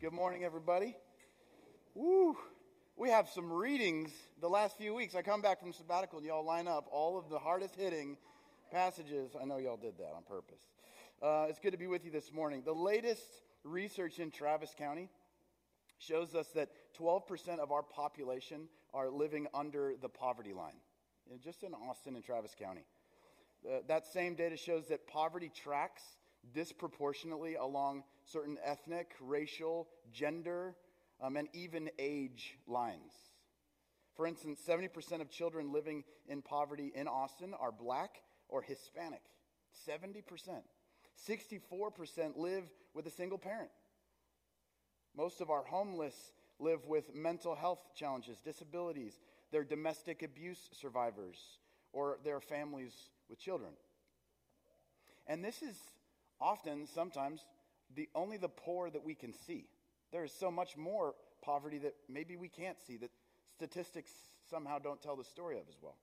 Good morning, everybody. Woo! We have some readings the last few weeks. I come back from sabbatical and y'all line up all of the hardest hitting passages. I know y'all did that on purpose. Uh, it's good to be with you this morning. The latest research in Travis County shows us that 12% of our population are living under the poverty line, just in Austin and Travis County. Uh, that same data shows that poverty tracks disproportionately along certain ethnic, racial, gender, um, and even age lines. For instance, 70% of children living in poverty in Austin are black or Hispanic. 70%. 64% live with a single parent. Most of our homeless live with mental health challenges, disabilities, they're domestic abuse survivors, or their families with children. And this is often, sometimes, the only the poor that we can see. There is so much more poverty that maybe we can't see, that statistics somehow don't tell the story of as well.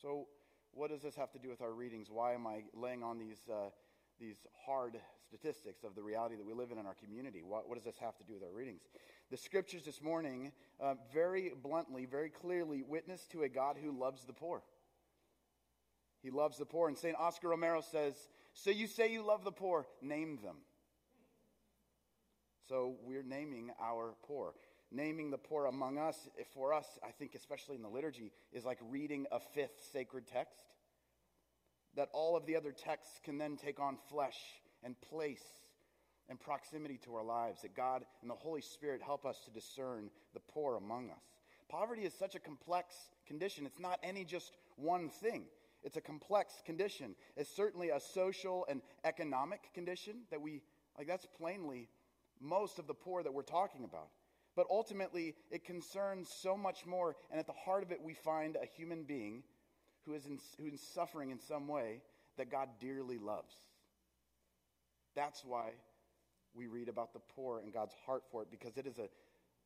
So, what does this have to do with our readings? Why am I laying on these, uh, these hard statistics of the reality that we live in in our community? What, what does this have to do with our readings? The scriptures this morning uh, very bluntly, very clearly witness to a God who loves the poor. He loves the poor. And St. Oscar Romero says, So you say you love the poor, name them. So we're naming our poor. Naming the poor among us, for us, I think, especially in the liturgy, is like reading a fifth sacred text. That all of the other texts can then take on flesh and place and proximity to our lives. That God and the Holy Spirit help us to discern the poor among us. Poverty is such a complex condition, it's not any just one thing. It's a complex condition. It's certainly a social and economic condition that we, like, that's plainly most of the poor that we're talking about. But ultimately, it concerns so much more, and at the heart of it, we find a human being who is, in, who is suffering in some way that God dearly loves. That's why we read about the poor and God's heart for it, because it is a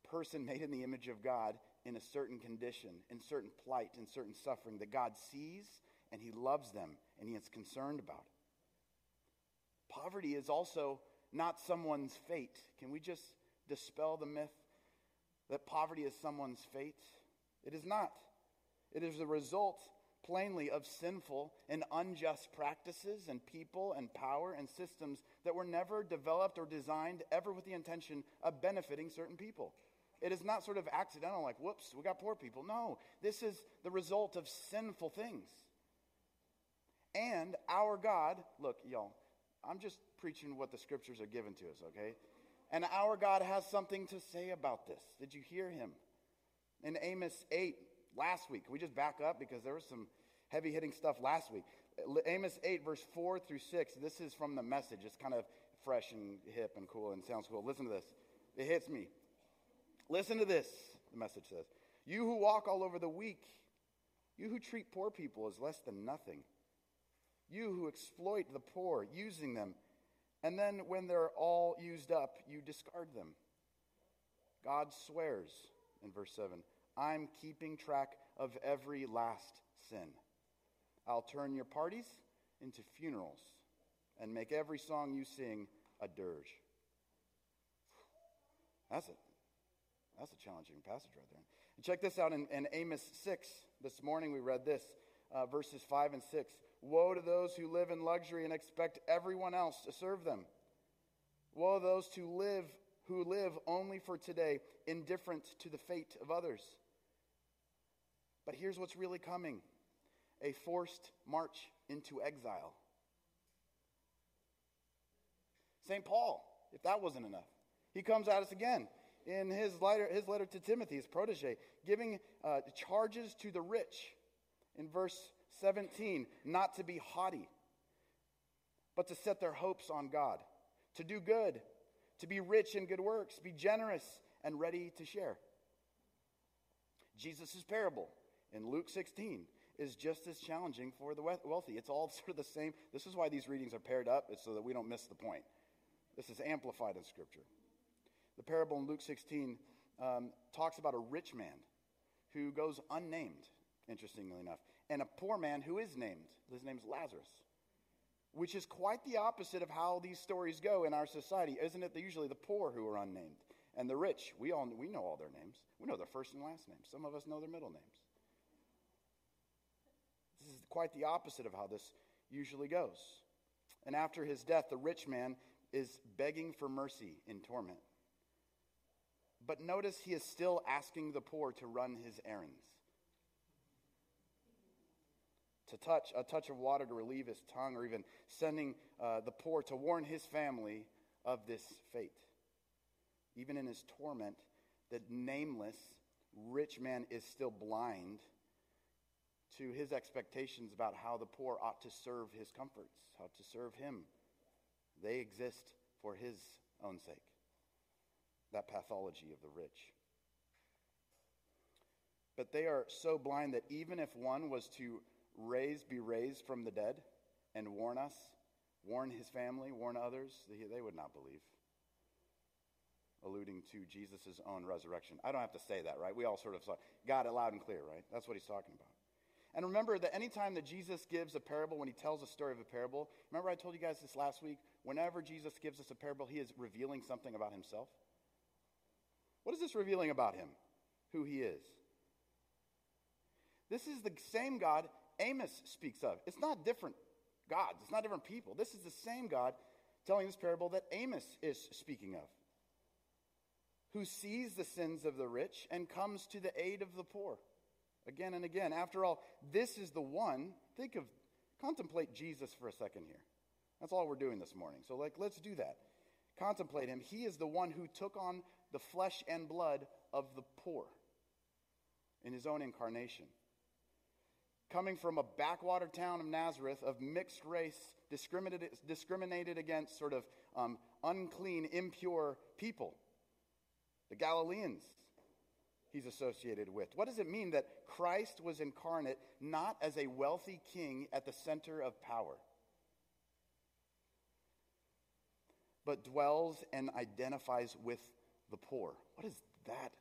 person made in the image of God in a certain condition, in certain plight, in certain suffering that God sees and He loves them and He is concerned about. It. Poverty is also not someone's fate. Can we just dispel the myth that poverty is someone's fate? It is not. It is the result, plainly, of sinful and unjust practices and people and power and systems that were never developed or designed ever with the intention of benefiting certain people. It is not sort of accidental, like, whoops, we got poor people. No, this is the result of sinful things. And our God, look, y'all, I'm just preaching what the scriptures are given to us, okay? And our God has something to say about this. Did you hear him? In Amos 8 last week, we just back up because there was some heavy hitting stuff last week. Amos 8, verse 4 through 6, this is from the message. It's kind of fresh and hip and cool and sounds cool. Listen to this. It hits me. Listen to this, the message says. You who walk all over the weak, you who treat poor people as less than nothing, you who exploit the poor, using them, and then when they're all used up, you discard them. God swears in verse 7 I'm keeping track of every last sin. I'll turn your parties into funerals and make every song you sing a dirge. That's a, that's a challenging passage right there. And check this out in, in Amos 6. This morning we read this, uh, verses 5 and 6. Woe to those who live in luxury and expect everyone else to serve them. Woe to those who live who live only for today, indifferent to the fate of others. But here's what's really coming a forced march into exile. St. Paul, if that wasn't enough, he comes at us again in his letter, his letter to Timothy, his protege, giving uh, charges to the rich in verse 17 not to be haughty, but to set their hopes on God, to do good, to be rich in good works, be generous and ready to share. Jesus' parable in Luke 16 is just as challenging for the wealthy. It's all sort of the same. This is why these readings are paired up, it's so that we don't miss the point. This is amplified in Scripture. The parable in Luke 16 um, talks about a rich man who goes unnamed, interestingly enough, and a poor man who is named. His name's Lazarus. which is quite the opposite of how these stories go in our society. Isn't it usually the poor who are unnamed? And the rich, we all we know all their names. We know their first and last names. Some of us know their middle names. This is quite the opposite of how this usually goes. And after his death, the rich man is begging for mercy in torment. But notice he is still asking the poor to run his errands. To touch a touch of water to relieve his tongue, or even sending uh, the poor to warn his family of this fate. Even in his torment, the nameless rich man is still blind to his expectations about how the poor ought to serve his comforts, how to serve him. They exist for his own sake. That pathology of the rich. But they are so blind that even if one was to raise, be raised from the dead and warn us, warn his family, warn others, they would not believe alluding to Jesus' own resurrection. I don't have to say that, right? We all sort of saw, got it loud and clear, right? That's what he's talking about. And remember that anytime that Jesus gives a parable, when he tells a story of a parable, remember I told you guys this last week? Whenever Jesus gives us a parable, he is revealing something about himself. What is this revealing about him? Who he is. This is the same God Amos speaks of. It's not different gods, it's not different people. This is the same God telling this parable that Amos is speaking of who sees the sins of the rich and comes to the aid of the poor. Again and again. After all, this is the one. Think of, contemplate Jesus for a second here. That's all we're doing this morning. So, like, let's do that. Contemplate him. He is the one who took on the flesh and blood of the poor in his own incarnation. Coming from a backwater town of Nazareth of mixed race, discriminated, discriminated against sort of um, unclean, impure people the Galileans he's associated with. What does it mean that Christ was incarnate not as a wealthy king at the center of power, but dwells and identifies with the poor? What does that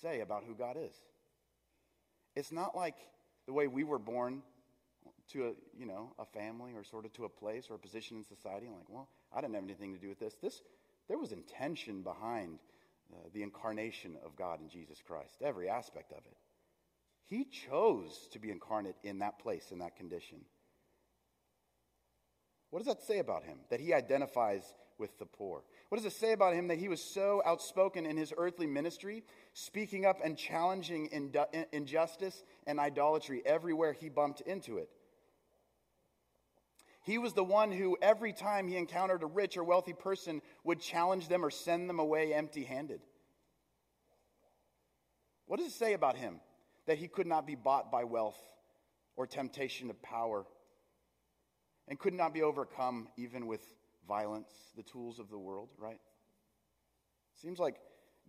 say about who God is? It's not like the way we were born to a you know a family or sort of to a place or a position in society and like well i didn't have anything to do with this this there was intention behind uh, the incarnation of God in Jesus Christ, every aspect of it. He chose to be incarnate in that place, in that condition. What does that say about him? That he identifies with the poor. What does it say about him that he was so outspoken in his earthly ministry, speaking up and challenging injustice and idolatry everywhere he bumped into it? He was the one who, every time he encountered a rich or wealthy person, would challenge them or send them away empty handed. What does it say about him? That he could not be bought by wealth or temptation of power and could not be overcome even with violence, the tools of the world, right? Seems like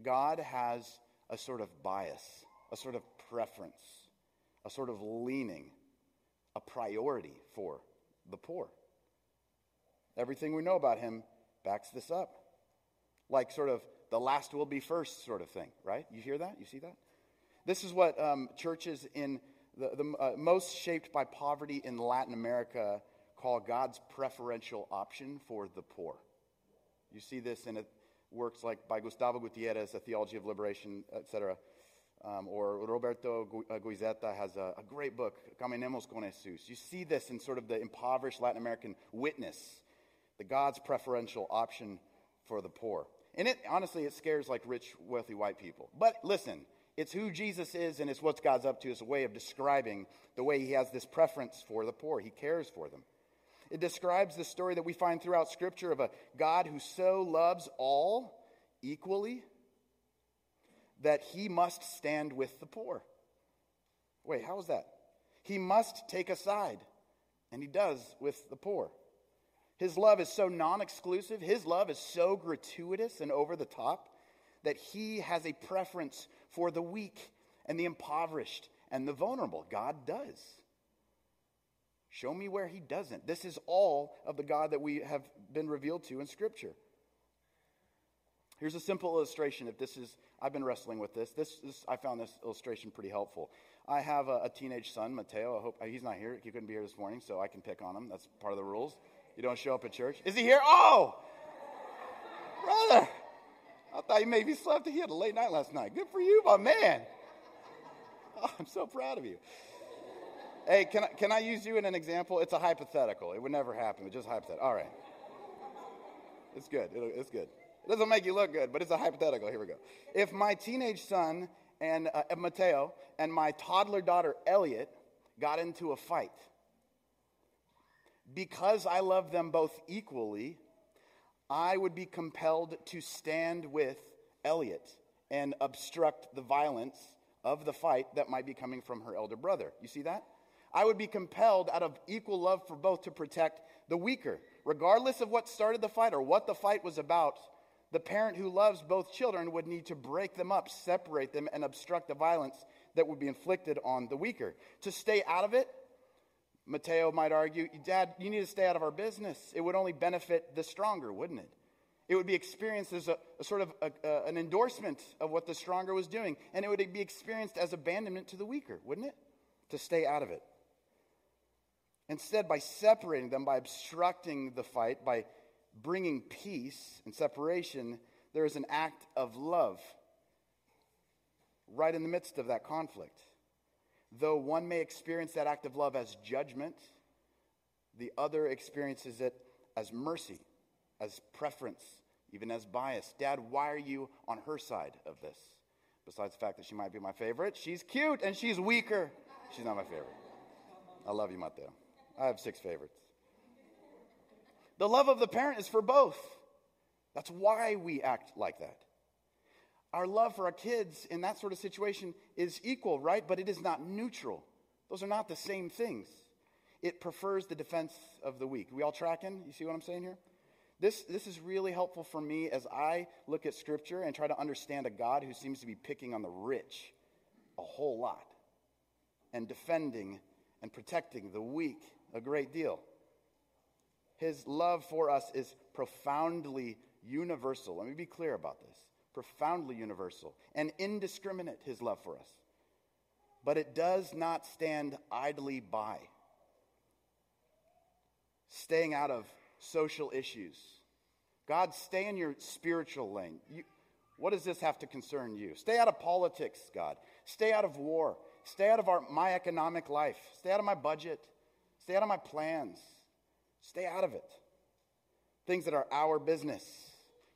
God has a sort of bias, a sort of preference, a sort of leaning, a priority for the poor. Everything we know about him backs this up. Like sort of the last will be first sort of thing, right? You hear that? You see that? This is what um, churches in the, the uh, most shaped by poverty in Latin America call God's preferential option for the poor. You see this in works like by Gustavo Gutierrez, A Theology of Liberation, etc. Um, or Roberto uh, Goizueta has a, a, great book, Caminemos con Jesus. You see this in sort of the impoverished Latin American witness, the God's preferential option for the poor. And it, honestly, it scares like rich, wealthy white people. But listen, it's who Jesus is and it's what God's up to. It's a way of describing the way he has this preference for the poor. He cares for them. It describes the story that we find throughout Scripture of a God who so loves all equally that he must stand with the poor. Wait, how is that? He must take a side, and he does with the poor. His love is so non exclusive, his love is so gratuitous and over the top that he has a preference for the weak and the impoverished and the vulnerable. God does. Show me where he doesn't. This is all of the God that we have been revealed to in Scripture. Here's a simple illustration. If this is, I've been wrestling with this. This, I found this illustration pretty helpful. I have a, a, teenage son, Mateo. I hope he's not here. He couldn't be here this morning, so I can pick on him. That's part of the rules. You don't show up at church? Is he here? Oh! Brother! I thought you maybe slept. He had a late night last night. Good for you, my man. Oh, I'm so proud of you. Hey, can I, can I use you in an example? It's a hypothetical. It would never happen, but just hypothetical. All right. It's good. It'll, it's good. It doesn't make you look good, but it's a hypothetical. Here we go. If my teenage son and uh, Mateo and my toddler daughter Elliot got into a fight, because I love them both equally, I would be compelled to stand with Elliot and obstruct the violence of the fight that might be coming from her elder brother. You see that? I would be compelled out of equal love for both to protect the weaker. Regardless of what started the fight or what the fight was about, the parent who loves both children would need to break them up, separate them, and obstruct the violence that would be inflicted on the weaker. To stay out of it, Mateo might argue, Dad, you need to stay out of our business. It would only benefit the stronger, wouldn't it? It would be experienced as a, a sort of a, a, an endorsement of what the stronger was doing, and it would be experienced as abandonment to the weaker, wouldn't it? To stay out of it. Instead, by separating them, by obstructing the fight, by bringing peace and separation, there is an act of love right in the midst of that conflict. Though one may experience that act of love as judgment, the other experiences it as mercy, as preference, even as bias. Dad, why are you on her side of this? Besides the fact that she might be my favorite, she's cute and she's weaker. She's not my favorite. I love you, Mateo. I have six favorites. The love of the parent is for both. That's why we act like that. Our love for our kids in that sort of situation is equal, right? But it is not neutral. Those are not the same things. It prefers the defense of the weak. We all tracking? You see what I'm saying here? This, this is really helpful for me as I look at Scripture and try to understand a God who seems to be picking on the rich a whole lot and defending and protecting the weak a great deal. His love for us is profoundly universal. Let me be clear about this. Profoundly universal and indiscriminate, his love for us. But it does not stand idly by, staying out of social issues. God, stay in your spiritual lane. You, what does this have to concern you? Stay out of politics, God. Stay out of war. Stay out of our, my economic life. Stay out of my budget. Stay out of my plans. Stay out of it. Things that are our business.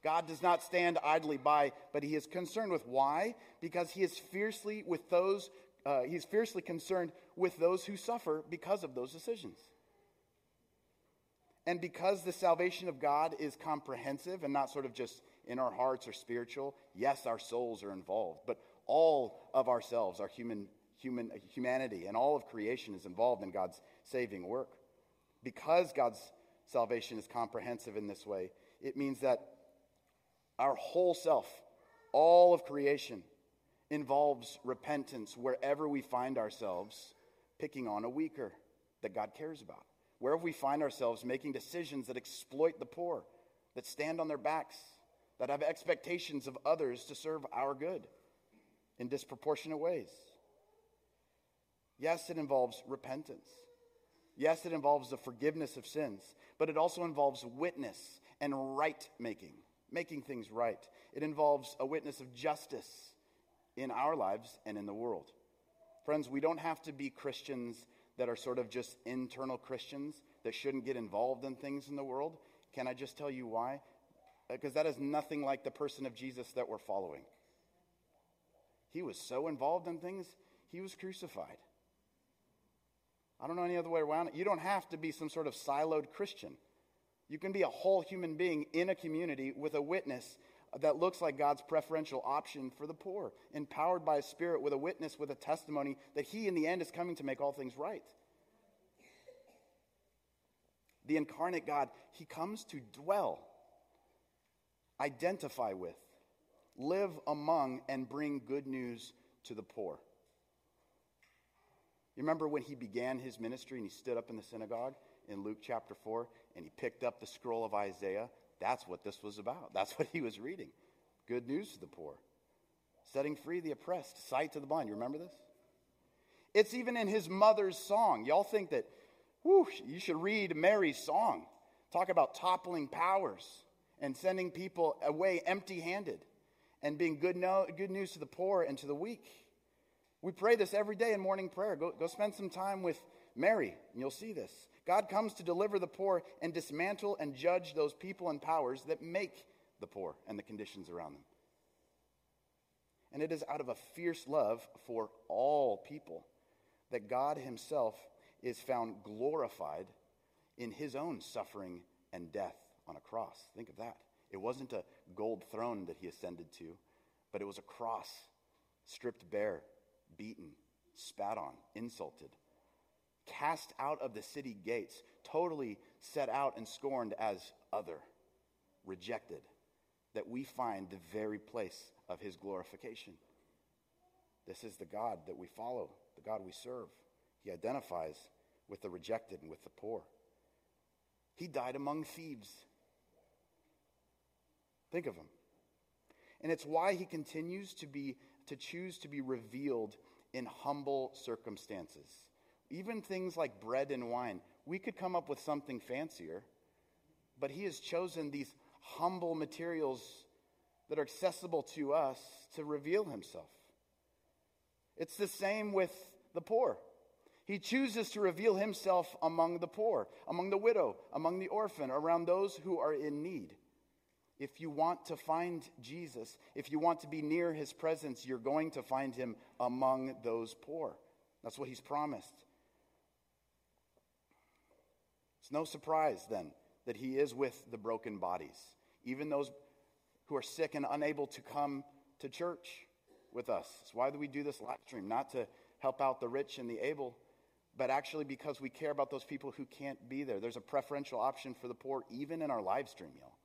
God does not stand idly by, but he is concerned with why? Because he is fiercely with those uh, he's fiercely concerned with those who suffer because of those decisions. And because the salvation of God is comprehensive and not sort of just in our hearts or spiritual, yes, our souls are involved, but all of ourselves, our human, human humanity, and all of creation is involved in God's saving work. Because God's salvation is comprehensive in this way, it means that our whole self, all of creation, involves repentance wherever we find ourselves picking on a weaker that God cares about. Wherever we find ourselves making decisions that exploit the poor, that stand on their backs, that have expectations of others to serve our good in disproportionate ways. Yes, it involves repentance. Yes, it involves the forgiveness of sins, but it also involves witness and right making, making things right. It involves a witness of justice in our lives and in the world. Friends, we don't have to be Christians that are sort of just internal Christians that shouldn't get involved in things in the world. Can I just tell you why? Because that is nothing like the person of Jesus that we're following. He was so involved in things, he was crucified. I don't know any other way around it. You don't have to be some sort of siloed Christian. You can be a whole human being in a community with a witness that looks like God's preferential option for the poor, empowered by a spirit with a witness with a testimony that He, in the end, is coming to make all things right. The incarnate God, He comes to dwell, identify with, live among, and bring good news to the poor. You remember when he began his ministry and he stood up in the synagogue in Luke chapter 4 and he picked up the scroll of Isaiah? That's what this was about. That's what he was reading. Good news to the poor, setting free the oppressed, sight to the blind. You remember this? It's even in his mother's song. Y'all think that, whoo, you should read Mary's song. Talk about toppling powers and sending people away empty handed and being good, no, good news to the poor and to the weak. We pray this every day in morning prayer. Go, go spend some time with Mary, and you'll see this. God comes to deliver the poor and dismantle and judge those people and powers that make the poor and the conditions around them. And it is out of a fierce love for all people that God Himself is found glorified in His own suffering and death on a cross. Think of that. It wasn't a gold throne that He ascended to, but it was a cross, stripped bare, beaten, spat on, insulted, cast out of the city gates, totally set out and scorned as other, rejected, that we find the very place of his glorification. This is the God that we follow, the God we serve. He identifies with the rejected and with the poor. He died among thieves. Think of him. And it's why he continues to be to choose to be revealed in humble circumstances. Even things like bread and wine. We could come up with something fancier, but he has chosen these humble materials that are accessible to us to reveal himself. It's the same with the poor. He chooses to reveal himself among the poor, among the widow, among the orphan, around those who are in need. If you want to find Jesus, if you want to be near his presence, you're going to find him among those poor. That's what he's promised. It's no surprise then that he is with the broken bodies, even those who are sick and unable to come to church with us. That's why do we do this live stream? Not to help out the rich and the able, but actually because we care about those people who can't be there. There's a preferential option for the poor, even in our live stream, y'all.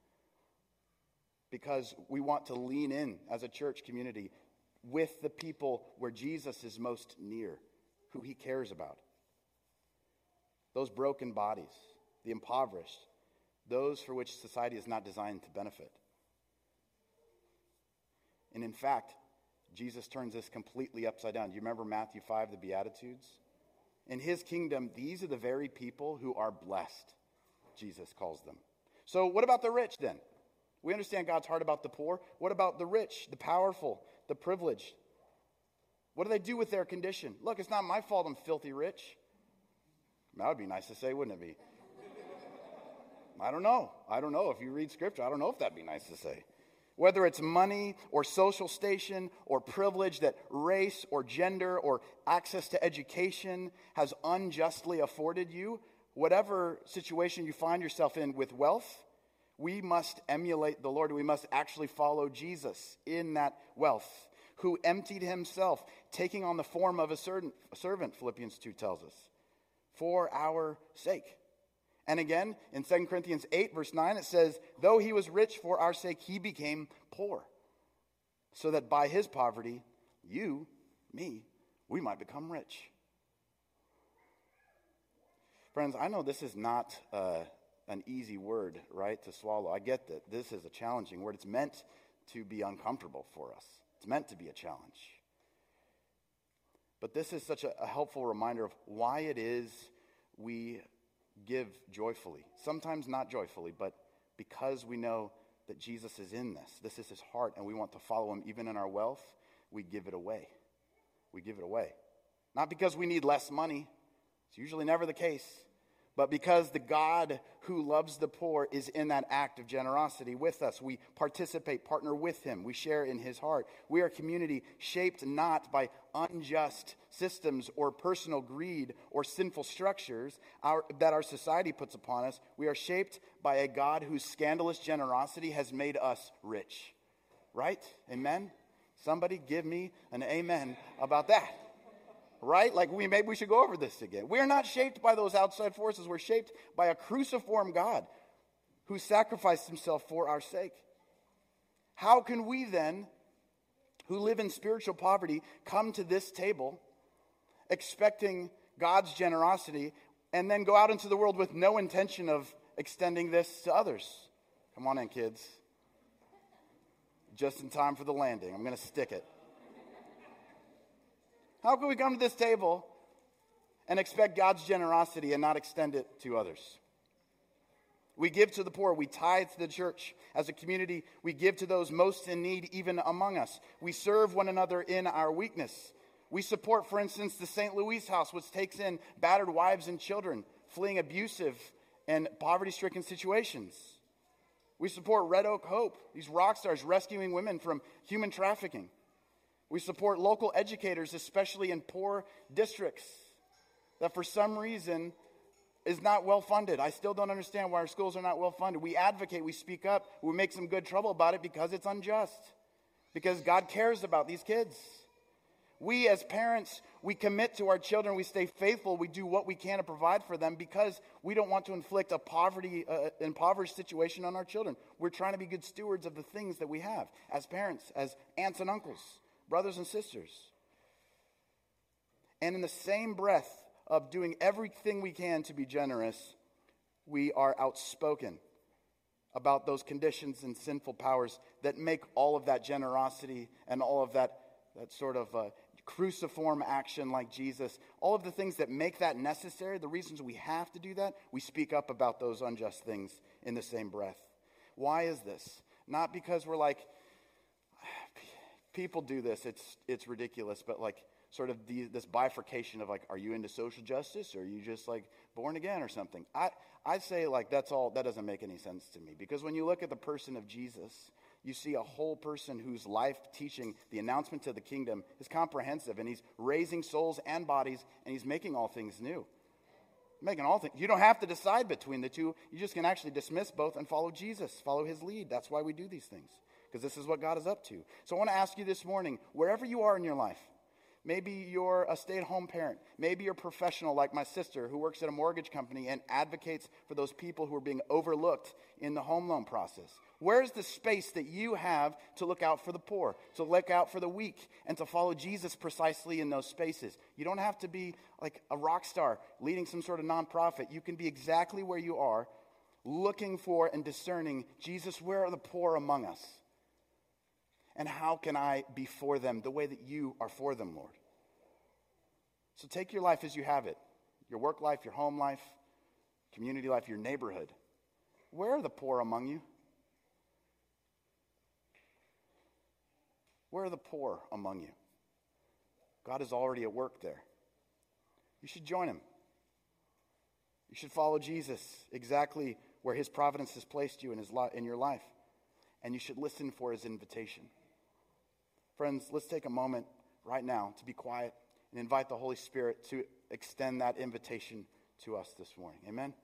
Because we want to lean in as a church community with the people where Jesus is most near, who he cares about. Those broken bodies, the impoverished, those for which society is not designed to benefit. And in fact, Jesus turns this completely upside down. Do you remember Matthew 5, the Beatitudes? In his kingdom, these are the very people who are blessed, Jesus calls them. So, what about the rich then? We understand God's heart about the poor. What about the rich, the powerful, the privileged? What do they do with their condition? Look, it's not my fault I'm filthy rich. That would be nice to say, wouldn't it be? I don't know. I don't know. If you read scripture, I don't know if that'd be nice to say. Whether it's money or social station or privilege that race or gender or access to education has unjustly afforded you, whatever situation you find yourself in with wealth, we must emulate the Lord. We must actually follow Jesus in that wealth, who emptied himself, taking on the form of a certain servant, Philippians 2 tells us, for our sake. And again, in 2 Corinthians 8, verse 9, it says, Though he was rich for our sake, he became poor, so that by his poverty, you, me, we might become rich. Friends, I know this is not uh, an easy word, right, to swallow. I get that this is a challenging word. It's meant to be uncomfortable for us, it's meant to be a challenge. But this is such a, a helpful reminder of why it is we give joyfully. Sometimes not joyfully, but because we know that Jesus is in this. This is his heart, and we want to follow him even in our wealth. We give it away. We give it away. Not because we need less money, it's usually never the case but because the God who loves the poor is in that act of generosity with us. We participate, partner with him. We share in his heart. We are a community shaped not by unjust systems or personal greed or sinful structures our, that our society puts upon us. We are shaped by a God whose scandalous generosity has made us rich. Right? Amen? Somebody give me an amen about that right? Like we maybe we should go over this again. We are not shaped by those outside forces. We're shaped by a cruciform God who sacrificed himself for our sake. How can we then, who live in spiritual poverty, come to this table expecting God's generosity and then go out into the world with no intention of extending this to others? Come on in, kids. Just in time for the landing. I'm going to stick it. How can we come to this table and expect God's generosity and not extend it to others? We give to the poor. We tithe to the church. As a community, we give to those most in need, even among us. We serve one another in our weakness. We support, for instance, the St. Louise House, which takes in battered wives and children fleeing abusive and poverty stricken situations. We support Red Oak Hope, these rock stars rescuing women from human trafficking. We support local educators, especially in poor districts, that for some reason is not well funded. I still don't understand why our schools are not well funded. We advocate, we speak up, we make some good trouble about it because it's unjust, because God cares about these kids. We, as parents, we commit to our children. We stay faithful. We do what we can to provide for them because we don't want to inflict a poverty, uh, impoverished situation on our children. We're trying to be good stewards of the things that we have as parents, as aunts and uncles, brothers and sisters. And in the same breath of doing everything we can to be generous, we are outspoken about those conditions and sinful powers that make all of that generosity and all of that, that sort of uh, cruciform action like Jesus, all of the things that make that necessary, the reasons we have to do that, we speak up about those unjust things in the same breath. Why is this? Not because we're like, people do this, it's, it's ridiculous, but like sort of the, this bifurcation of like, are you into social justice or are you just like born again or something? I, I say like that's all, that doesn't make any sense to me because when you look at the person of Jesus, you see a whole person whose life teaching the announcement to the kingdom is comprehensive and he's raising souls and bodies and he's making all things new. Making all things you don't have to decide between the two you just can actually dismiss both and follow jesus follow his lead. That's why we do these things because this is what god is up to so i want to ask you this morning wherever you are in your life Maybe you're a stay at home parent. Maybe you're a professional like my sister who works at a mortgage company and advocates for those people who are being overlooked in the home loan process. Where's the space that you have to look out for the poor, to look out for the weak, and to follow Jesus precisely in those spaces? You don't have to be like a rock star leading some sort of nonprofit. You can be exactly where you are, looking for and discerning Jesus, where are the poor among us? And how can I be for them the way that you are for them, Lord? So take your life as you have it your work life, your home life, community life, your neighborhood. Where are the poor among you? Where are the poor among you? God is already at work there. You should join him. You should follow Jesus exactly where his providence has placed you in, his li- in your life. And you should listen for his invitation. Friends, let's take a moment right now to be quiet and invite the Holy Spirit to extend that invitation to us this morning. Amen.